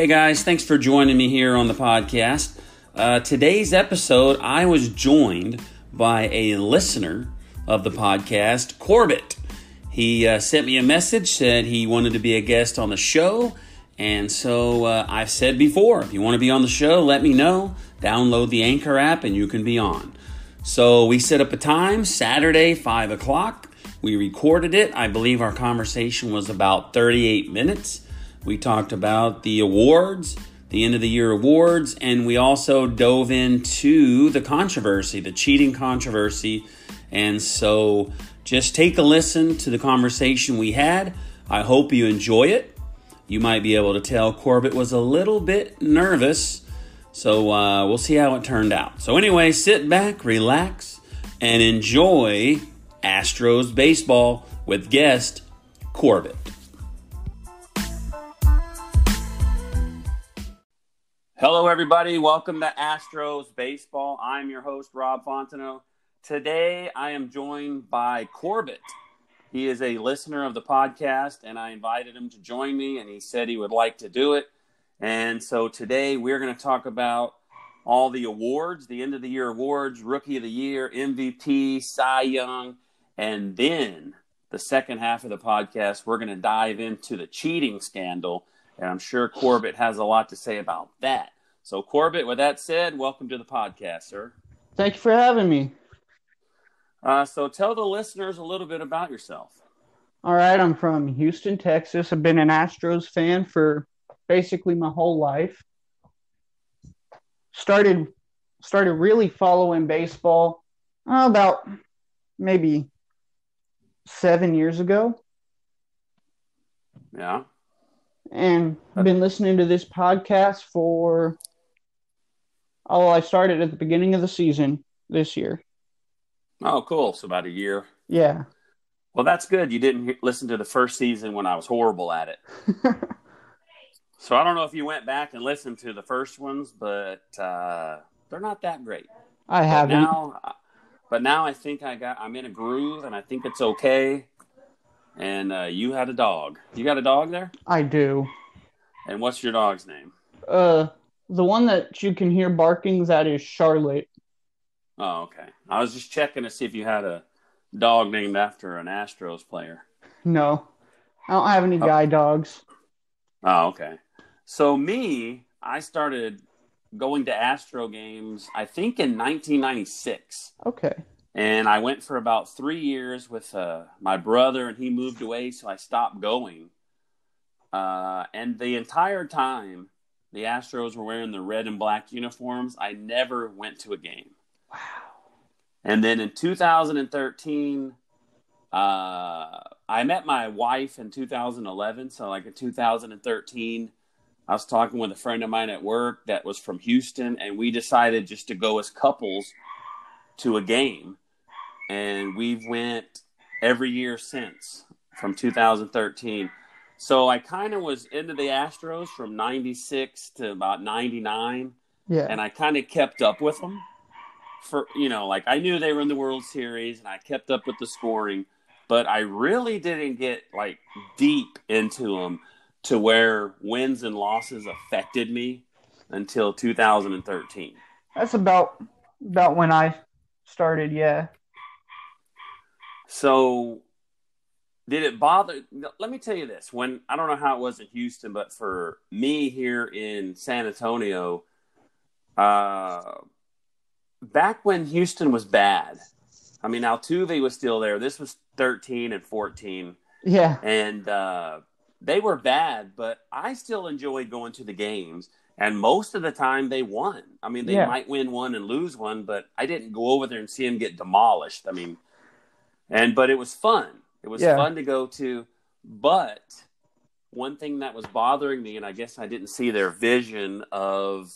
Hey guys, thanks for joining me here on the podcast. Uh, today's episode, I was joined by a listener of the podcast, Corbett. He uh, sent me a message, said he wanted to be a guest on the show. And so uh, I've said before, if you want to be on the show, let me know. Download the Anchor app and you can be on. So we set up a time, Saturday, 5 o'clock. We recorded it. I believe our conversation was about 38 minutes. We talked about the awards, the end of the year awards, and we also dove into the controversy, the cheating controversy. And so just take a listen to the conversation we had. I hope you enjoy it. You might be able to tell Corbett was a little bit nervous. So uh, we'll see how it turned out. So, anyway, sit back, relax, and enjoy Astros baseball with guest Corbett. Hello, everybody. Welcome to Astros Baseball. I'm your host, Rob Fontenot. Today, I am joined by Corbett. He is a listener of the podcast, and I invited him to join me, and he said he would like to do it. And so today, we're going to talk about all the awards, the end of the year awards, Rookie of the Year, MVP, Cy Young, and then the second half of the podcast, we're going to dive into the cheating scandal and I'm sure Corbett has a lot to say about that. So, Corbett, with that said, welcome to the podcast, sir. Thank you for having me. Uh, so, tell the listeners a little bit about yourself. All right, I'm from Houston, Texas. I've been an Astros fan for basically my whole life. Started started really following baseball uh, about maybe seven years ago. Yeah and I've been listening to this podcast for oh I started at the beginning of the season this year. Oh, cool! So about a year. Yeah. Well, that's good. You didn't listen to the first season when I was horrible at it. so I don't know if you went back and listened to the first ones, but uh, they're not that great. I haven't. But now, but now I think I got. I'm in a groove, and I think it's okay and uh, you had a dog. You got a dog there? I do. And what's your dog's name? Uh, the one that you can hear barking is that is Charlotte. Oh, okay. I was just checking to see if you had a dog named after an Astros player. No, I don't have any oh. guy dogs. Oh, okay. So me, I started going to Astro games. I think in 1996. Okay and I went for about three years with uh, my brother, and he moved away, so I stopped going. Uh, and the entire time, the Astros were wearing the red and black uniforms. I never went to a game. Wow. And then in 2013, uh, I met my wife in 2011. So, like in 2013, I was talking with a friend of mine at work that was from Houston, and we decided just to go as couples to a game and we've went every year since from 2013. So I kind of was into the Astros from 96 to about 99. Yeah. And I kind of kept up with them for, you know, like I knew they were in the World Series and I kept up with the scoring, but I really didn't get like deep into them to where wins and losses affected me until 2013. That's about about when I started, yeah. So, did it bother? Let me tell you this: when I don't know how it was in Houston, but for me here in San Antonio, uh, back when Houston was bad, I mean Altuve was still there. This was thirteen and fourteen. Yeah, and uh, they were bad, but I still enjoyed going to the games. And most of the time, they won. I mean, they yeah. might win one and lose one, but I didn't go over there and see them get demolished. I mean, And but it was fun. It was Yeah. fun to go to. But one thing that was bothering me, and I guess I didn't see their vision of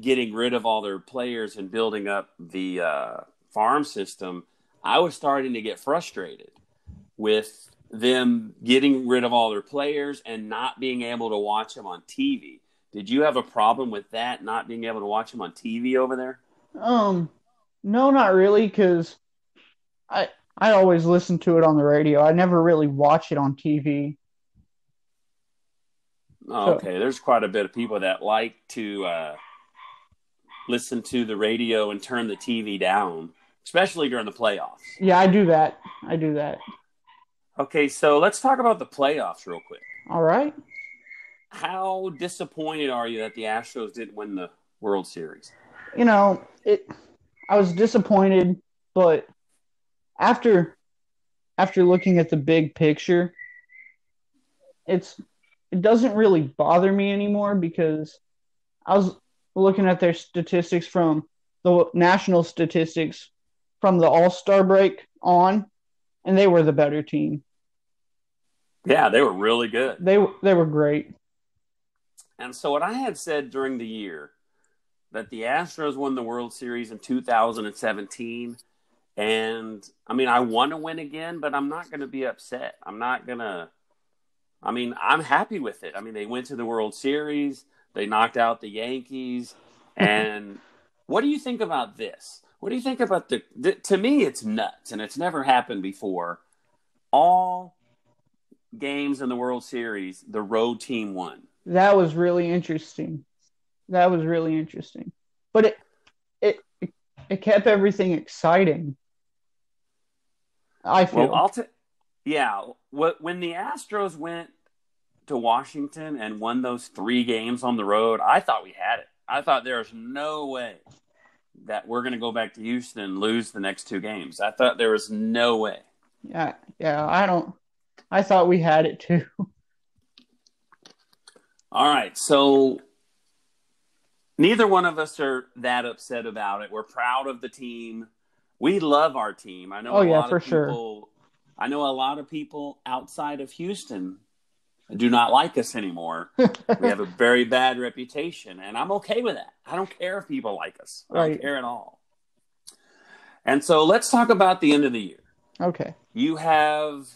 getting rid of all their players and building up the uh, farm system, I was starting to get frustrated with them getting rid of all their players and not being able to watch them on TV. Did you have a problem with that, not being able to watch them on TV over there? Um, no, not really, because I I always listen to it on the radio. I never really watch it on TV. Oh, So- okay, there's quite a bit of people that like to uh, listen to the radio and turn the TV down, especially during the playoffs. Yeah, I do that. I do that. Okay, so let's talk about the playoffs real quick. All right. How disappointed are you that the Astros didn't win the World Series? You know, it I was disappointed, but after after looking at the big picture, it's it doesn't really bother me anymore because I was looking at their statistics from the national statistics from the All-Star break on and they were the better team. Yeah, they were really good. They they were great. And so, what I had said during the year that the Astros won the World Series in 2017. And I mean, I want to win again, but I'm not going to be upset. I'm not going to, I mean, I'm happy with it. I mean, they went to the World Series, they knocked out the Yankees. And what do you think about this? What do you think about the, the, to me, it's nuts and it's never happened before. All games in the World Series, the road team won. That was really interesting. That was really interesting. But it it it, it kept everything exciting. I feel. Well, I'll t- yeah. When the Astros went to Washington and won those three games on the road, I thought we had it. I thought there's no way that we're going to go back to Houston and lose the next two games. I thought there was no way. yeah, yeah, I don't I thought we had it too. All right, so neither one of us are that upset about it. We're proud of the team. We love our team. I know. Oh, a yeah, lot for of sure. people, I know a lot of people outside of Houston do not like us anymore. we have a very bad reputation, and I'm okay with that. I don't care if people like us. I don't Right. care at all. And so let's talk about the end of the year. Okay. You have.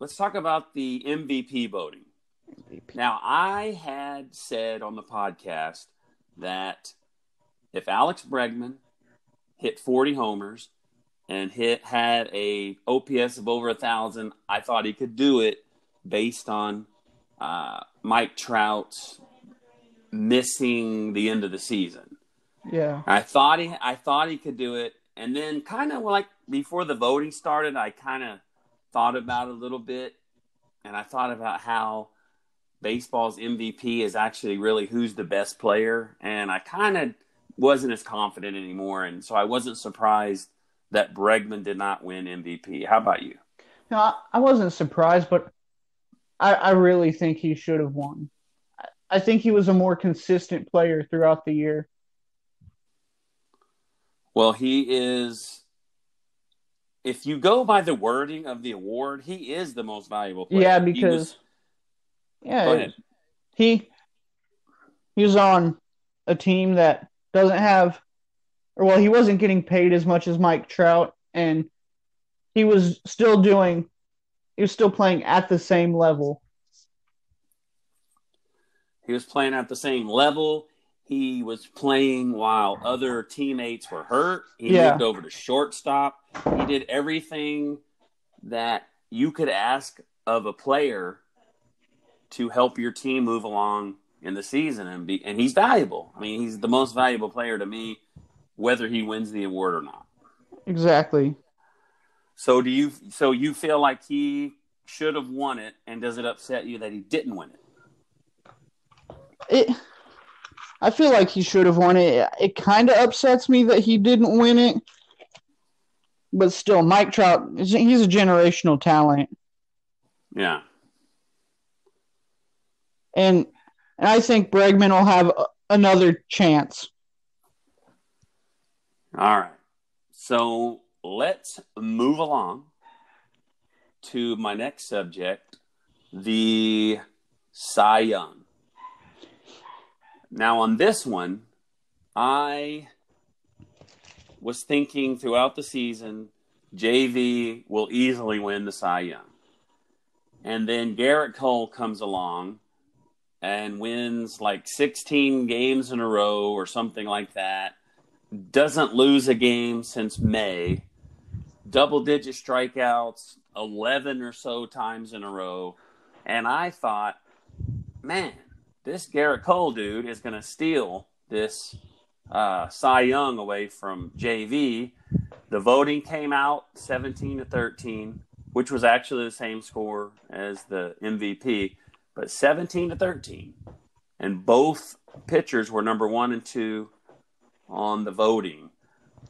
Let's talk about the MVP voting. Now, I had said on the podcast that if Alex Bregman hit 40 homers and hit had a OPS of over a thousand, I thought he could do it based on uh, Mike Trout missing the end of the season. Yeah. I thought he, I thought he could do it, and then kind of like before the voting started, I kind of thought about it a little bit, and I thought about how baseball's MVP is actually really who's the best player, and I kind of wasn't as confident anymore, and so I wasn't surprised that Bregman did not win MVP. How about you? No, I, wasn't surprised, but I, I really think he should have won. I, I think he was a more consistent player throughout the year. Well, he is. If you go by the wording of the award, he is the most valuable player. Yeah, because was- yeah, he he was on a team that doesn't have or well he wasn't getting paid as much as Mike Trout and he was still doing he was still playing at the same level. He was playing at the same level. He was playing while other teammates were hurt. He Yeah. moved over to shortstop. He did everything that you could ask of a player to help your team move along in the season and be and he's valuable. I mean, he's the most valuable player to me whether he wins the award or not. Exactly. So do you so you feel like he should have won it and does it upset you that he didn't win it? It I feel like he should have won it. It kind of upsets me that he didn't win it. But still Mike Trout he's a generational talent. Yeah. and and I think Bregman will have another chance. All right. So let's move along to my next subject the Cy Young. Now, on this one, I was thinking throughout the season, JV will easily win the Cy Young. And then Gerrit Cole comes along and wins like 16 games in a row or something like that. Doesn't lose a game since May. Double digit strikeouts 11 or so times in a row. And I thought, man, this Gerrit Cole dude is going to steal this uh, Cy Young away from JV. The voting came out 17 to 13, which was actually the same score as the MVP, but 17 to 13. And both pitchers were number one and two on the voting.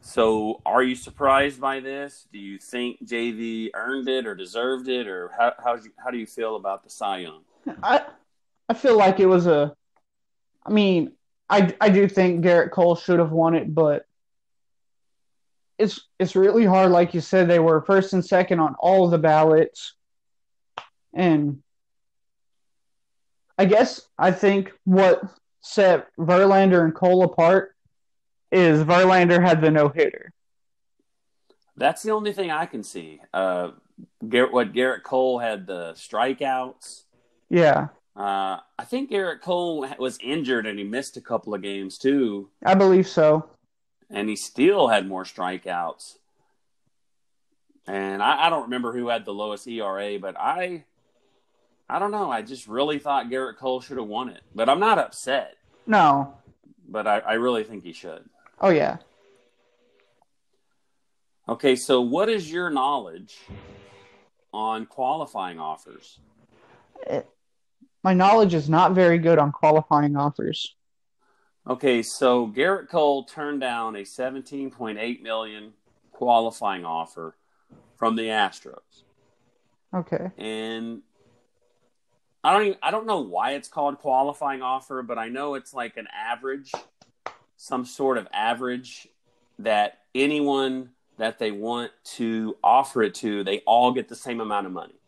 So, are you surprised by this? Do you think JV earned it or deserved it, or how how, how do you feel about the Cy Young? I I feel like it was a. I mean, I I do think Gerrit Cole should have won it, but it's it's really hard. Like you said, they were first and second on all the ballots, and I guess I think what set Verlander and Cole apart is Verlander had the no hitter. That's the only thing I can see. Uh, Gerrit, what Gerrit Cole had the strikeouts. Yeah. Uh, I think Gerrit Cole was injured and he missed a couple of games too. I believe so. And he still had more strikeouts. And I, I don't remember who had the lowest ERA, but I, I don't know. I just really thought Gerrit Cole should have won it, but I'm not upset. No. But I, I really think he should. Oh yeah. Okay, so what is your knowledge on qualifying offers? It, my knowledge is not very good on qualifying offers. Okay, so Gerrit Cole turned down a 17.8 million qualifying offer from the Astros. Okay. And I don't even, I don't know why it's called qualifying offer, but I know it's like an average, some sort of average that anyone that they want to offer it to, they all get the same amount of money.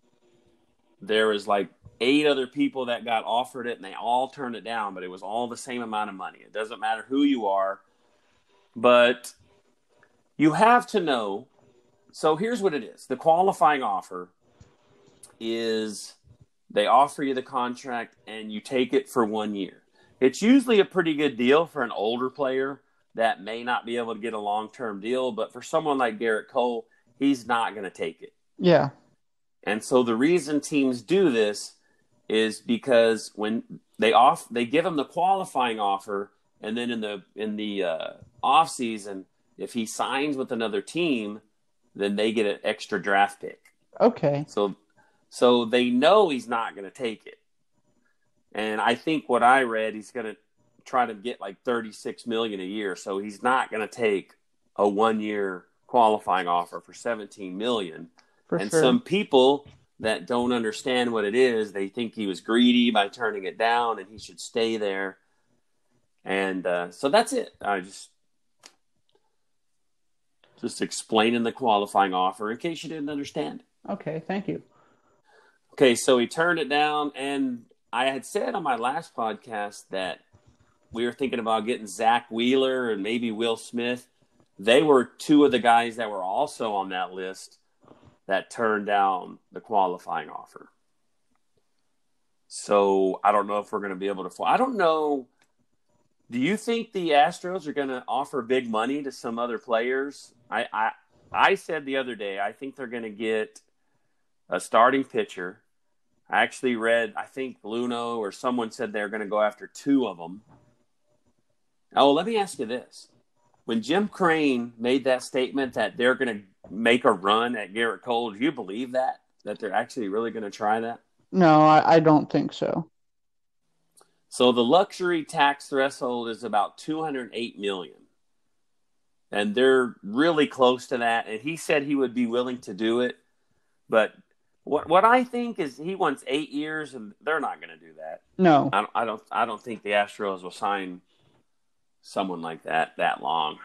There is like eight other people that got offered it and they all turned it down, but it was all the same amount of money. It doesn't matter who you are, but you have to know. So here's what it is the qualifying offer is they offer you the contract and you take it for one year. It's usually a pretty good deal for an older player that may not be able to get a long term deal, but for someone like Gerrit Cole, he's not going to take it. Yeah. And so the reason teams do this is because when they off they give him the qualifying offer, and then in the in the uh, off season, if he signs with another team, then they get an extra draft pick. Okay. So so they know he's not going to take it. And I think what I read, he's going to try to get like 36 million a year. So he's not going to take a one year qualifying offer for 17 million. For and sure. some people that don't understand what it is, they think he was greedy by turning it down and he should stay there. And uh, so that's it. I just just explaining the qualifying offer in case you didn't understand. Okay, thank you. Okay, so he turned it down, and I had said on my last podcast that we were thinking about getting Zack Wheeler and maybe Will Smith. They were two of the guys that were also on that list that turned down the qualifying offer. So I don't know if we're going to be able to. I don't know. Do you think the Astros are going to offer big money to some other players? I I, I said the other day I think they're going to get a starting pitcher. I actually read, I think Luhnow or someone said they're going to go after two of them. Oh, let me ask you this. When Jim Crane made that statement that they're going to make a run at Gerrit Cole, do you believe that? That they're actually really going to try that? No, I, I don't think so. So the luxury tax threshold is about 208 million. And they're really close to that. And he said he would be willing to do it. But what what I think is he wants eight years, and they're not going to do that. No. I don't, I don't. I don't think the Astros will sign someone like that that long.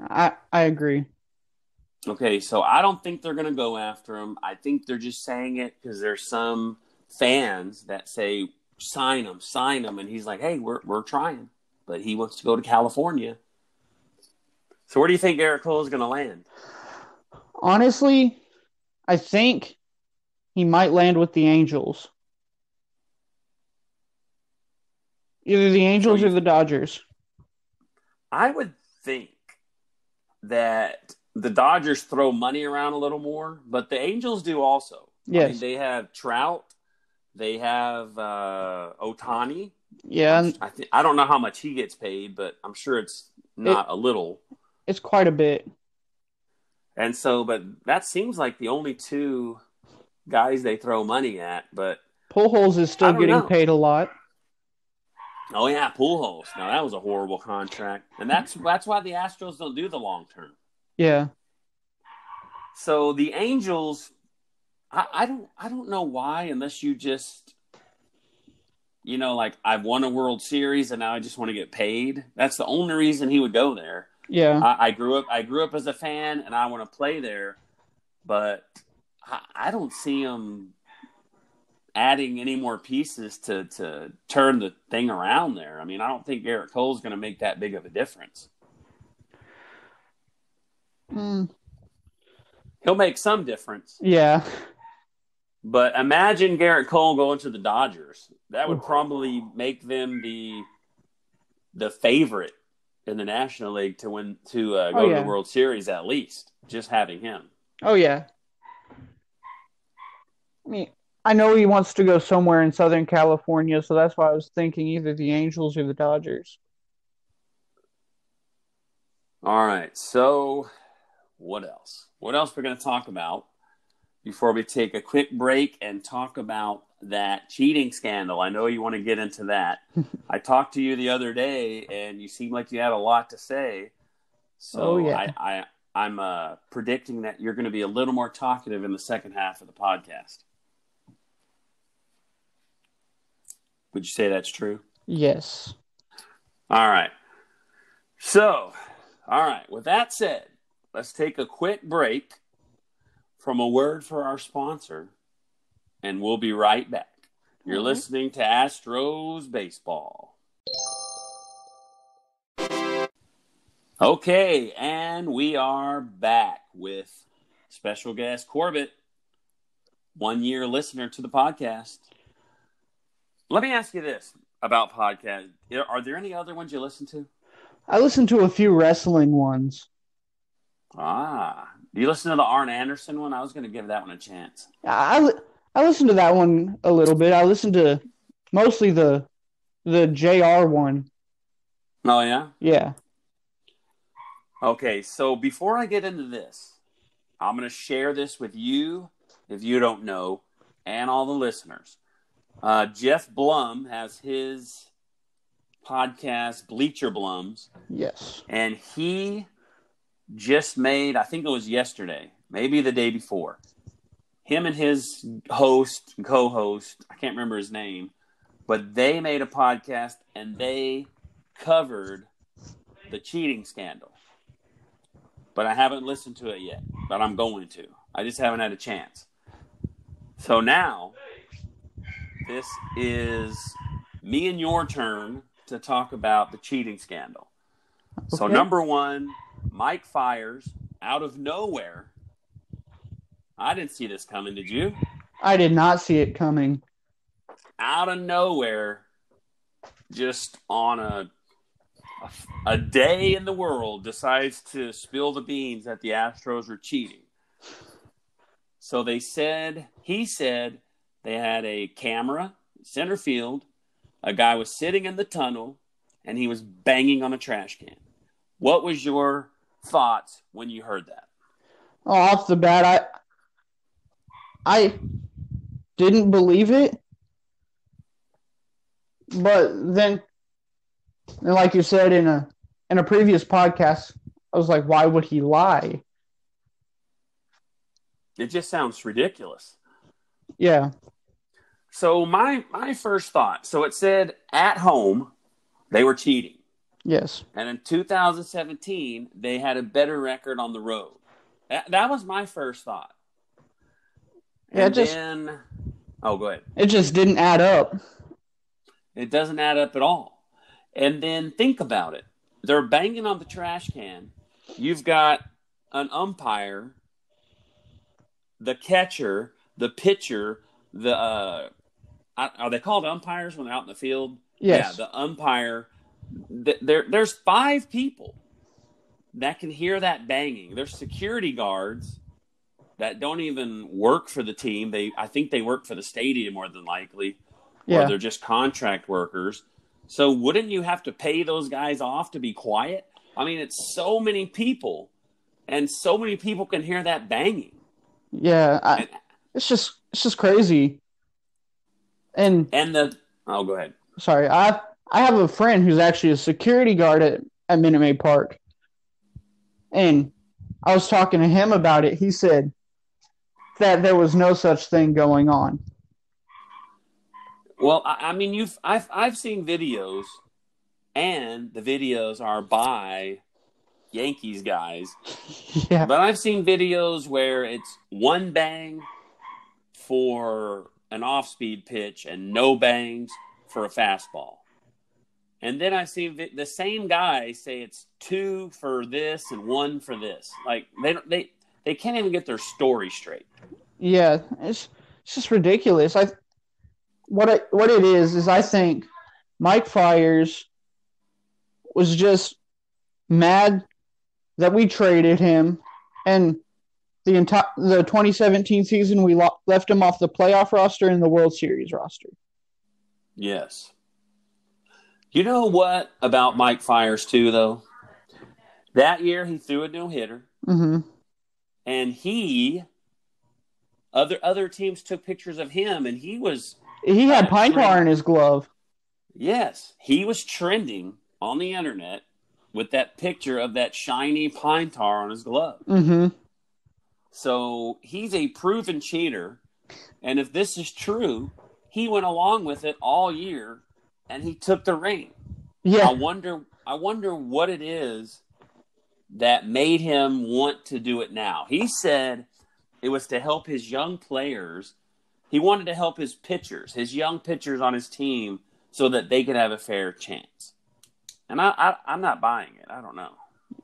I I agree. Okay, so I don't think they're going to go after him. I think they're just saying it because there's some fans that say sign him, sign him, and he's like, "Hey, we're we're trying," but he wants to go to California. So where do you think Gerrit Cole is going to land? Honestly, I think he might land with the Angels. Either the Angels or the Dodgers. I would think that the Dodgers throw money around a little more, but the Angels do also. I Yes. mean, they have Trout, they have uh, Ohtani. Yeah, I th- I don't know how much he gets paid, but I'm sure it's not a little. it's quite a bit. And so, but that seems like the only two guys they throw money at. But Pujols is still getting know. paid a lot. oh yeah, Pujols. Now that was a horrible contract, and that's that's why the Astros don't do the long term. Yeah. So the Angels, I, I don't I don't know why unless you just you know like I've won a World Series and now I just want to get paid. That's the only reason he would go there. Yeah. I, I grew up I grew up as a fan and I want to play there, but I, I don't see him adding any more pieces to to turn the thing around there. I mean, I don't think Gerrit Cole's going to make that big of a difference. Mm, He'll make some difference. yeah. But imagine Gerrit Cole going to the Dodgers. That would probably make them the the favorite in the National League to win to uh, go Oh, to the World Series at least. Just having him. Oh yeah. I mean, I know he wants to go somewhere in Southern California, so that's why I was thinking either the Angels or the Dodgers. All right. So, what else? What else we're going to talk about before we take a quick break and talk about that cheating scandal? I know you want to get into that. I talked to you the other day, and you seemed like you had a lot to say. So, Oh, yeah. I, I I'm uh, predicting that you're going to be a little more talkative in the second half of the podcast. Would you say that's true? Yes. All right. So, all right. With that said, let's take a quick break from a word for our sponsor, and we'll be right back. You're right. listening to Astros Baseball. Okay, and we are back with special guest Corbett, one year listener to the podcast. Let me ask you this about podcasts. Are there any other ones you listen to? I listened to a few wrestling ones. Ah, do you listen to the Arn Anderson one? I was going to give that one a chance. I, I listened to that one a little bit. I listened to mostly the the JR one. Oh yeah. Yeah. Okay, so before I get into this, I'm going to share this with you if you don't know, and all the listeners. Uh, Jeff Blum has his podcast, Bleacher Blums, Yes. and he just made, I think it was yesterday, maybe the day before, him and his host, co host, I can't remember his name, but they made a podcast and they covered the cheating scandal. But I haven't listened to it yet, but I'm going to. I just haven't had a chance. So now, this is me and your turn to talk about the cheating scandal. So, number one, Mike Fiers out of nowhere. I didn't see this coming, did you? I did not see it coming. Out of nowhere, just on a a, day in the world, decides to spill the beans that the Astros are cheating. So they said, he said, they had a camera center field. A guy was sitting in the tunnel, and he was banging on a trash can. What was your thoughts when you heard that? Oh, off the bat, I didn't believe it, but then, and like you said in a in a previous podcast, I was like, why would he lie? It just sounds ridiculous. Yeah, So my my first thought, so it said at home they were cheating. yes, And in 2017, they had a better record on the road. That, that was my first thought. Yeah, And just- then, oh, go ahead. It just didn't add up. It doesn't add up at all. And then think about it. They're banging on the trash can. You've got an umpire, the catcher, the pitcher, the uh, are they called umpires when they're out in the field? Yes. Yeah, the umpire. Th- There, there's five people that can hear that banging. There's security guards that don't even work for the team. They, I think they work for the stadium more than likely or they're just contract workers. So wouldn't you have to pay those guys off to be quiet? I mean, it's so many people, and so many people can hear that banging. Yeah. I, And, it's just it's just crazy. And and the oh, go ahead. sorry, I I have a friend who's actually a security guard at, at Minute Maid Park. And I was talking to him about it. He said that there was no such thing going on. Well, I, I mean, you've I've I've seen videos, and the videos are by Yankees guys Yeah. But I've seen videos where it's one bang for an off speed pitch and no bangs for a fastball. And then I see the same guy say it's two for this and one for this. Like they don't, they they can't even get their story straight. Yeah, it's it's just ridiculous. I what it what it is is I think Mike Fiers was just mad that we traded him and the entire the 2017 season we lo- left him off the playoff roster and the World Series roster. Yes. You know what about Mike Fires too though? That year he threw a no hitter. Mhm. And he other other teams took pictures of him and he was He had pine tar in his glove. yes he was trending on the internet with that picture of that shiny pine tar on his glove mm-hmm. so he's a proven cheater and if this is true he went along with it all year and he took the ring Yeah. i wonder i wonder what it is that made him want to do it now. He said it was to help his young players. He wanted to help his pitchers his young pitchers on his team so that they could have a fair chance. And i, I i'm not buying it. I don't know.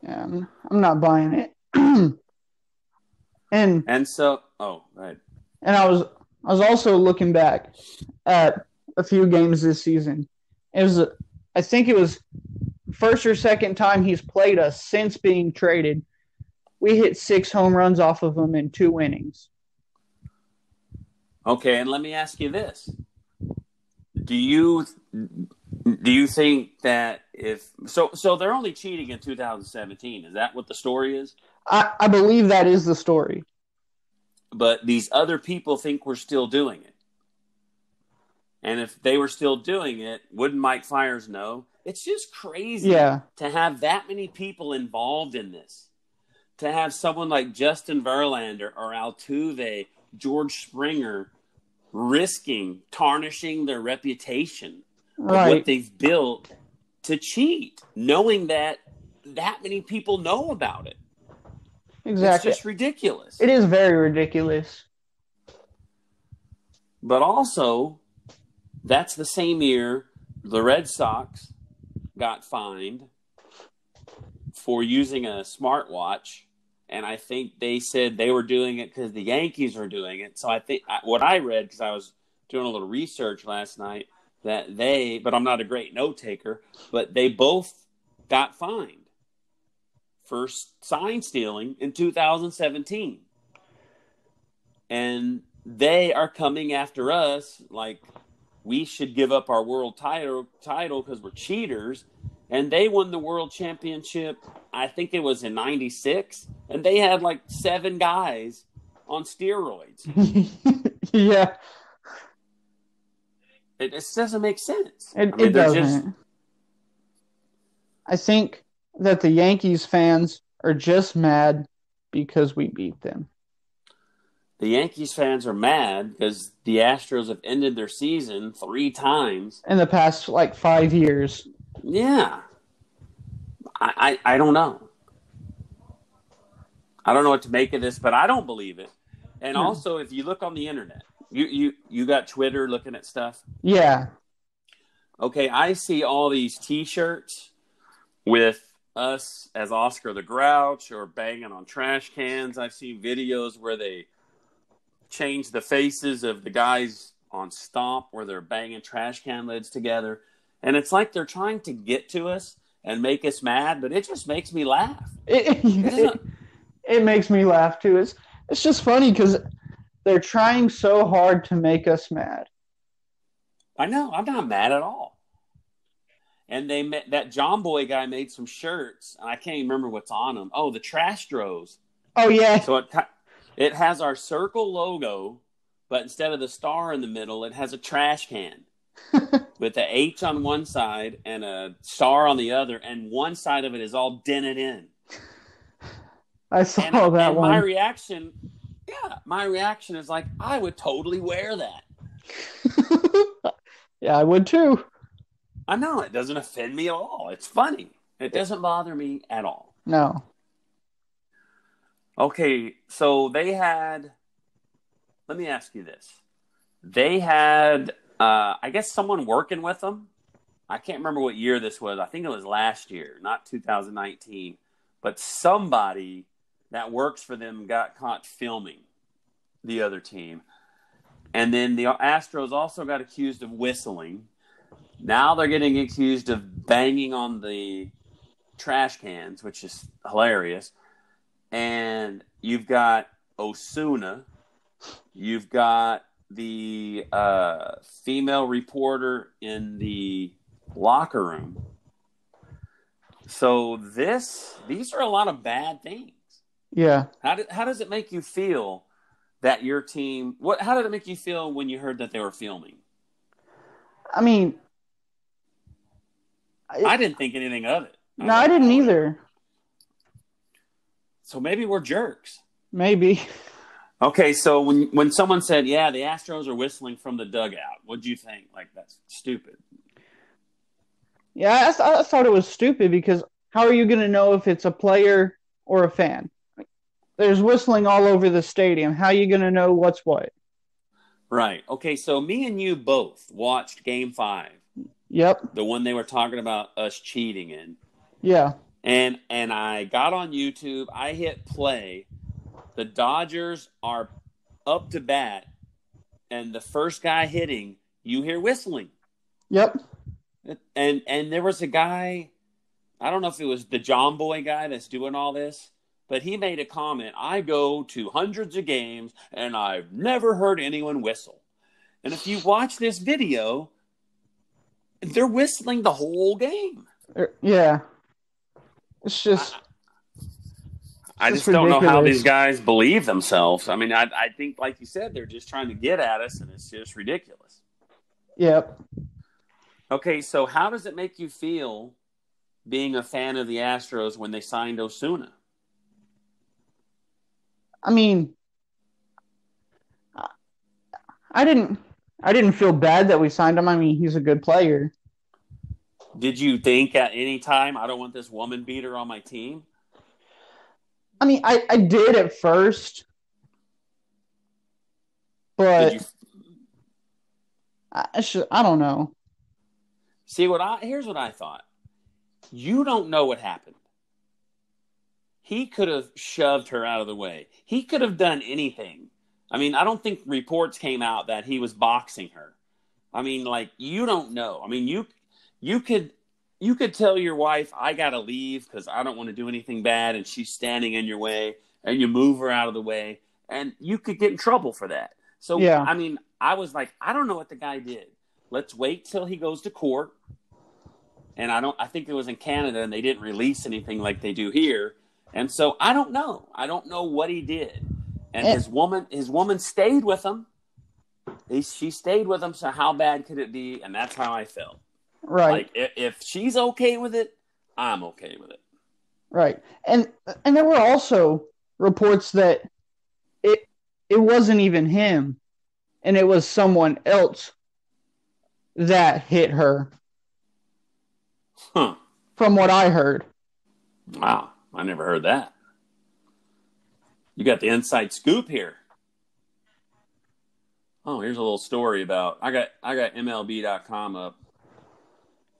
Yeah I'm, I'm not buying it. and and so oh right And I was I was also looking back at a few games this season. It was I think it was first or second time he's played us since being traded. We hit six home runs off of him in two innings. okay and let me ask you this do you do you think that if so so they're only cheating in 2017 is that what the story is I, I believe that is the story. but these other people think we're still doing it. And if they were still doing it, wouldn't Mike Fiers know? It's just crazy Yeah. to have that many people involved in this. To have someone like Justin Verlander or Altuve, George Springer risking tarnishing their reputation of what they've built to cheat, knowing that that many people know about it. Exactly. It's just ridiculous. It is very ridiculous. But also, that's the same year the Red Sox got fined for using a smartwatch. And I think they said they were doing it because the Yankees were doing it. So I think what I read, because I was doing a little research last night, that they, but I'm not a great note taker, but they both got fined for sign stealing in 2017 and they are coming after us like we should give up our world title title because we're cheaters and they won the world championship i think it was in 96 and they had like seven guys on steroids yeah. it just doesn't make sense It, I mean, it doesn't. just- I think that the Yankees fans are just mad because we beat them. The yankees fans are mad because the astros have ended their season three times in the past like five years. Yeah. I, I, I don't know. I don't know what to make of this, but I don't believe it. And hmm. also, if you look on the internet, you you you got Twitter looking at stuff. Yeah. Okay, I see all these T-shirts with us as Oscar the Grouch or banging on trash cans. I've seen videos where they change the faces of the guys on Stomp where they're banging trash can lids together. And it's like they're trying to get to us and make us mad, but it just makes me laugh. It, it, it makes me laugh too. It's it's just funny because they're trying so hard to make us mad. I know. I'm not mad at all. And they met that Jomboy guy made some shirts, and I can't even remember what's on them. Oh, the Trash Dros. Oh yeah. So it it has our circle logo, but instead of the star in the middle, it has a trash can with the H on one side and a star on the other, and one side of it is all dented in. I saw and, that and one. My reaction, yeah, my reaction is like, I would totally wear that. yeah, I would too. I know it doesn't offend me at all. It's funny. It doesn't bother me at all. No. Okay, so they had. Let me ask you this: They had, uh, I guess, someone working with them. I can't remember what year this was. I think it was last year, not 2019. But somebody that works for them got caught filming the other team. And then the Astros also got accused of whistling. Now they're getting accused of banging on the trash cans, which is hilarious. And you've got Osuna. You've got the uh, female reporter in the locker room. So this, these are a lot of bad things. Yeah. How did how does it make you feel that your team? What? How did it make you feel when you heard that they were filming? I mean, I, I didn't think anything of it. I no, I didn't either. So maybe we're jerks. Maybe. Okay, so when when someone said, "Yeah, the Astros are whistling from the dugout," what do you think? Like that's stupid. Yeah, I, I thought it was stupid because how are you going to know if it's a player or a fan? There's whistling all over the stadium. How are you going to know what's what? Right. Okay. So me and you both watched Game Five. Yep. The one they were talking about us cheating in. Yeah. And and I got on YouTube. I hit play. The Dodgers are up to bat, and the first guy hitting, you hear whistling. Yep. And and there was a guy. I don't know if it was the Jomboy guy that's doing all this but he made a comment I go to hundreds of games and I've never heard anyone whistle. And if you watch this video, they're whistling the whole game. Yeah. It's just. I, I just, don't know how these guys believe themselves. I mean, I, I think, like you said, they're just trying to get at us, and it's just ridiculous. Yep. Okay, so how does it make you feel being a fan of the Astros when they signed Osuna? I mean, I didn't I didn't feel bad that we signed him. I mean, he's a good player. Did you think at any time I don't want this woman beater on my team? I mean, I, I did at first, but you... I should, I don't know. See what I here's what I thought. You don't know what happened. He could have shoved her out of the way. He could have done anything. I mean, I don't think reports came out that he was boxing her. I mean, like you don't know. I mean, you you could you could tell your wife, "I got to leave because I don't want to do anything bad," and she's standing in your way, and you move her out of the way, and you could get in trouble for that. So, yeah. I mean, I was like, I don't know what the guy did. Let's wait till he goes to court. And I don't. I think it was in Canada, and they didn't release anything like they do here. And so I don't know. I don't know what he did. And eh. his woman, his woman stayed with him. He, she stayed with him. So how bad could it be? And that's how I felt. Right. Like if, if she's okay with it, I'm okay with it. Right. And and there were also reports that it it wasn't even him, and it was someone else that hit her. Huh. From what I heard. Wow. I never heard that. You got the inside scoop here. Oh, here's a little story about I got I got MLB.com up.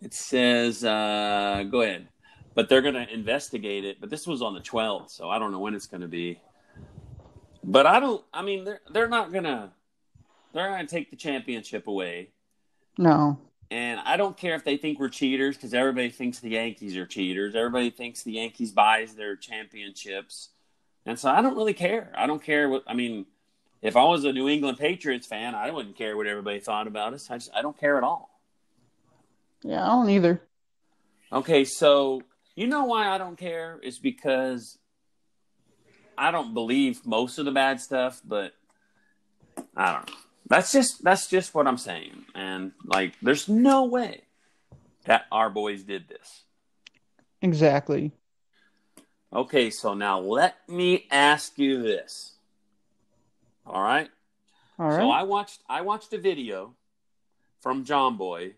It says, uh, go ahead, but they're going to investigate it. But this was on the 12th, so I don't know when it's going to be. But I don't. I mean, they're they're not gonna they're not gonna take the championship away. No. And I don't care if they think we're cheaters because everybody thinks the Yankees are cheaters. Everybody thinks the Yankees buys their championships, and so I don't really care. I don't care what I mean. If I was a New England Patriots fan, I wouldn't care what everybody thought about us. I just I don't care at all. Yeah, I don't either. Okay, so you know why I don't care is because I don't believe most of the bad stuff, but I don't know. That's just that's just what I'm saying. And like there's no way that our boys did this. Exactly. Okay, so now let me ask you this. All right? All right. So I watched I watched a video from Jomboy.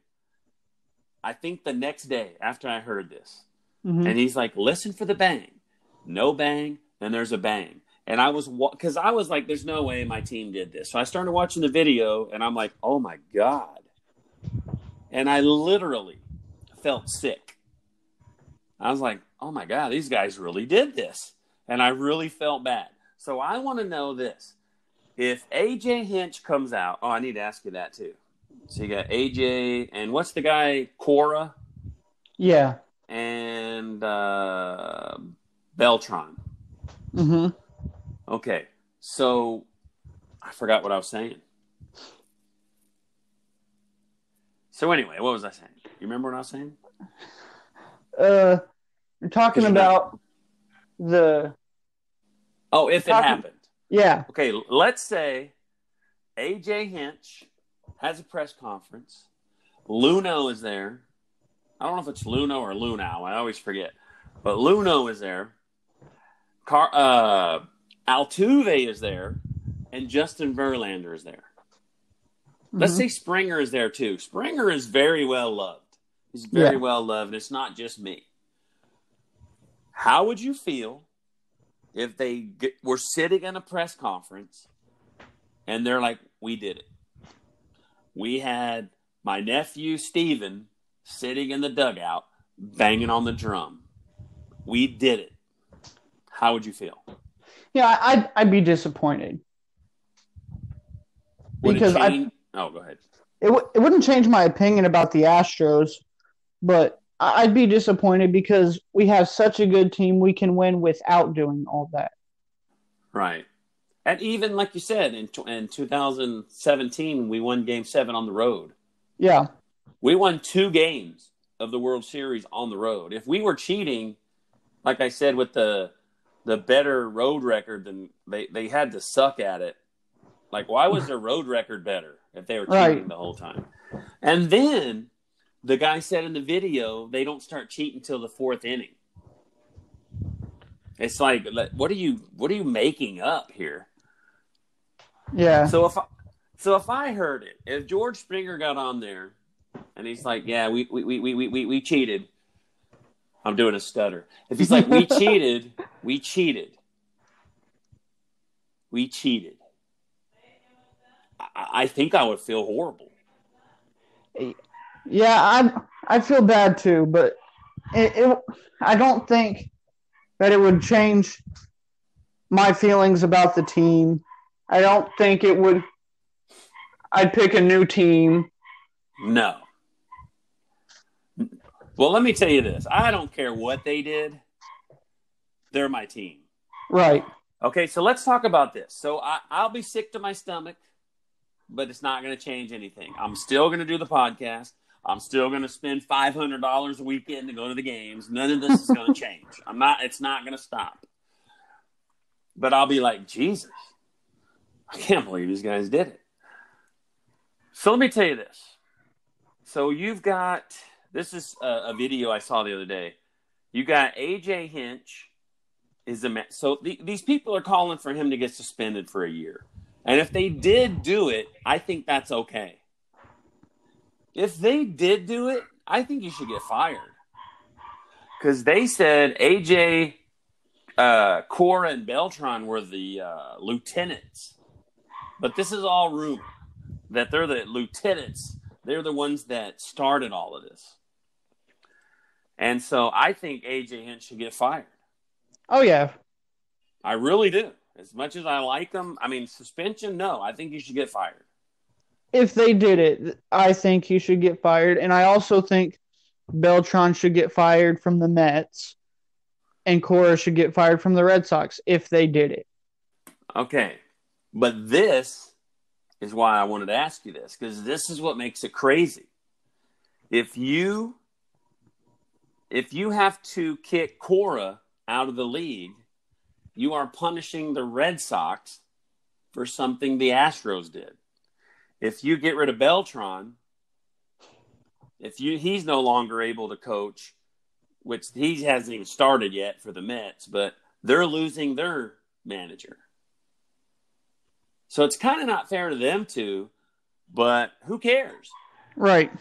I think the next day after I heard this. Mhm. And he's like, "Listen for the bang. No bang, then there's a bang." And I was because I was like, "There's no way my team did this." So I started watching the video, and I'm like, "Oh my god!" And I literally felt sick. I was like, "Oh my god, these guys really did this," and I really felt bad. So I want to know this: if AJ Hinch comes out, oh, I need to ask you that too. So you got AJ, and what's the guy Cora yeah. and uh, Beltran. hmm Okay, so I forgot what I was saying. So anyway, what was I saying? You remember what I was saying? Uh, you're talking about the Oh, if it Talking- happened. yeah. Okay, let's say AJ Hinch has a press conference. Luno is there. I don't know if it's Luno or Lunau. I always forget. But Luno is there. Car- uh, Altuve is there. And Justin Verlander is there. Let's Mhm. say Springer is there too. Springer is very well loved. He's very Yeah. well loved. and It's not just me. How would you feel if they get, were sitting in a press conference and they're like, "We did it. We had my nephew Steven sitting in the dugout banging on the drum. We did it." How would you feel? Yeah, I'd I'd be disappointed. Would Because I- oh, go ahead. It w- it wouldn't change my opinion about the Astros, but I'd be disappointed because we have such a good team. We can win without doing all that. Right. And even like you said, in, in 2017, we won game seven on the road. Yeah. We won two games of the World Series on the road. If we were cheating, like I said, with the the better road record, then they, they had to suck at it. Like, why was their road record better if they were cheating Right. the whole time? And then the guy said in the video, they don't start cheating until the fourth inning. It's like, like, what are you what are you making up here? Yeah. So if I, so if I heard it, if George Springer got on there and he's like, "Yeah, we we we we we, we cheated," I'm doing a stutter. If he's like, "We cheated, we cheated, we cheated," I, I think I would feel horrible. Yeah, I I feel bad too, but it, it I don't think that it would change my feelings about the team. I don't think it would. I'd pick a new team. No. Well, let me tell you this: I don't care what they did; they're my team. Right. Okay, so let's talk about this. So I, I'll be sick to my stomach, but it's not going to change anything. I'm still going to do the podcast. I'm still going to spend five hundred dollars a weekend to go to the games. None of this is going to change. I'm not. It's not going to stop. But I'll be like, Jesus, I can't believe these guys did it. So let me tell you this. So you've got this is a, a video I saw the other day. You got AJ Hinch is a ma- so the, these people are calling for him to get suspended for a year. And if they did do it, I think that's okay. If they did do it, I think you should get fired. Cuz they said AJ uh, Cora and Beltran were the uh, lieutenants, but this is all rumor that they're the lieutenants. They're the ones that started all of this, and so I think AJ Hinch should get fired. Oh yeah, I really do. As much as I like him, I mean suspension. No, I think he should get fired. If they did it, I think he should get fired, and I also think Beltran should get fired from the Mets and Cora should get fired from the Red Sox if they did it. Okay. But this is why I wanted to ask you this because this is what makes it crazy. If you if you have to kick Cora out of the league, you are punishing the Red Sox for something the Astros did. If you get rid of Beltran, if you he's no longer able to coach, which he hasn't even started yet for the Mets, but they're losing their manager. So it's kind of not fair to them too, but who cares? Right.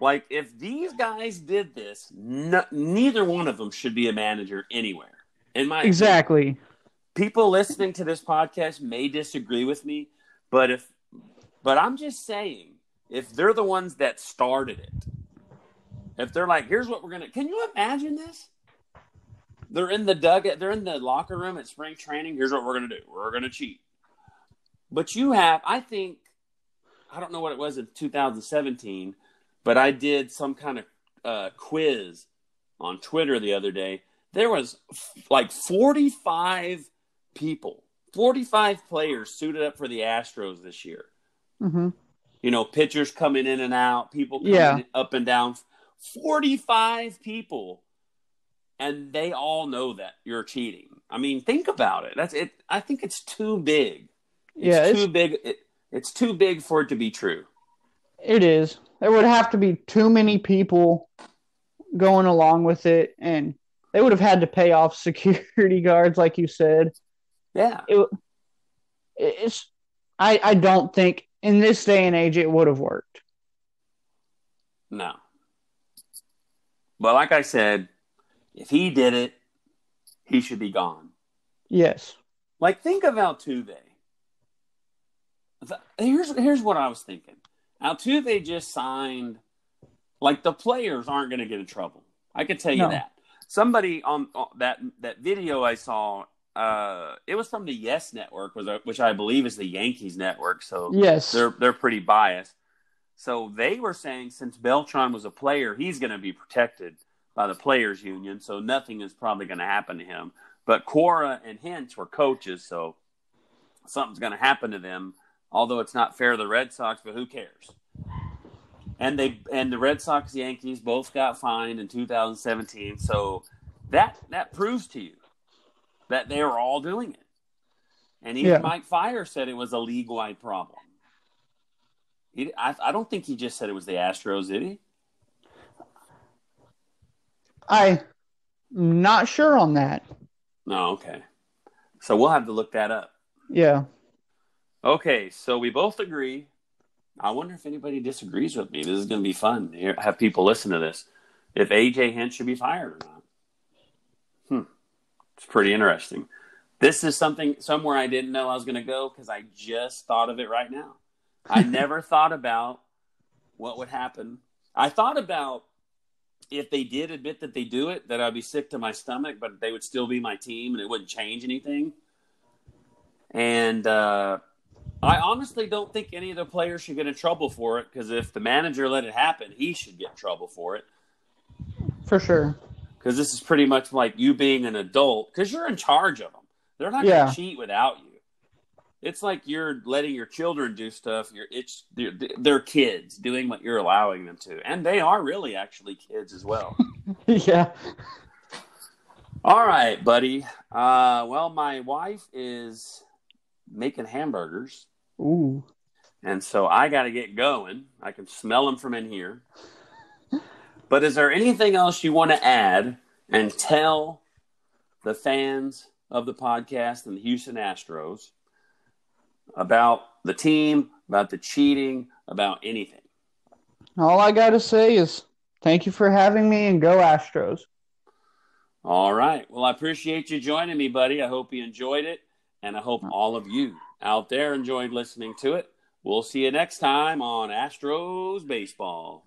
Like if these guys did this, no, neither one of them should be a manager anywhere. In my exactly. Opinion. People listening to this podcast may disagree with me, but if but I'm just saying if they're the ones that started it, if they're like, here's what we're gonna can you imagine this? They're in the dugout, they're in the locker room at spring training. Here's what we're gonna do. We're gonna cheat. But you have, I think, I don't know what it was in 2017, but I did some kind of uh, quiz on Twitter the other day. There was like 45 people, 45 players suited up for the Astros this year. Mm-hmm. You know, pitchers coming in and out, people coming Yeah. up and down. 45 people and they all know that you're cheating. I mean, think about it. That's it. I think it's too big. It's Yeah, it's- too big. It, it's too big for it to be true. It is. There would have to be too many people going along with it, and they would have had to pay off security guards, like you said. Yeah. It, it's. I I don't think in this day and age it would have worked. No. But like I said, if he did it, he should be gone. Yes. Like think of Altuve. The- Here's here's what I was thinking. Altuve just signed. Like the players aren't going to get in trouble. I can tell you No. that. Somebody on on that that video I saw. Uh, it was from the Yes Network, which I believe is the Yankees network. So Yes. they're they're pretty biased. So they were saying since Beltran was a player, he's going to be protected by the players union, so nothing is probably going to happen to him. But Cora and Hinch were coaches, so something's going to happen to them. Although it's not fair to the Red Sox, but who cares? And they and the Red Sox Yankees both got fined in 2017, so that that proves to you that they were all doing it. And even Yeah. Mike Fiers said it was a league wide problem. He, I, I don't think he just said it was the Astros, did he? I'm not sure on that. No, okay. So we'll have to look that up. Yeah. Okay, so we both agree. I wonder if anybody disagrees with me. This is going to be fun. Here, have people listen to this. If AJ Hinch should be fired or not. Hmm, it's pretty interesting. This is something somewhere I didn't know I was going to go because I just thought of it right now. I never thought about what would happen. I thought about if they did admit that they do it, that I'd be sick to my stomach, but they would still be my team and it wouldn't change anything. And uh, I honestly don't think any of the players should get in trouble for it because if the manager let it happen, he should get in trouble for it. For sure. Because this is pretty much like you being an adult because you're in charge of them. They're not Yeah. going to cheat without you. It's like you're letting your children do stuff. You're it's they're, they're kids doing what you're allowing them to, and they are really actually kids as well. yeah. All right, buddy. Uh, well, my wife is making hamburgers, Ooh. and so I got to get going. I can smell them from in here. But is there anything else you want to add and tell the fans of the podcast and the Houston Astros about the team, about the cheating, about anything? All I got to say is thank you for having me and go Astros. All right. Well, I appreciate you joining me, buddy. I hope you enjoyed it, and I hope mm. all of you out there enjoyed listening to it. We'll see you next time on Astros Baseball.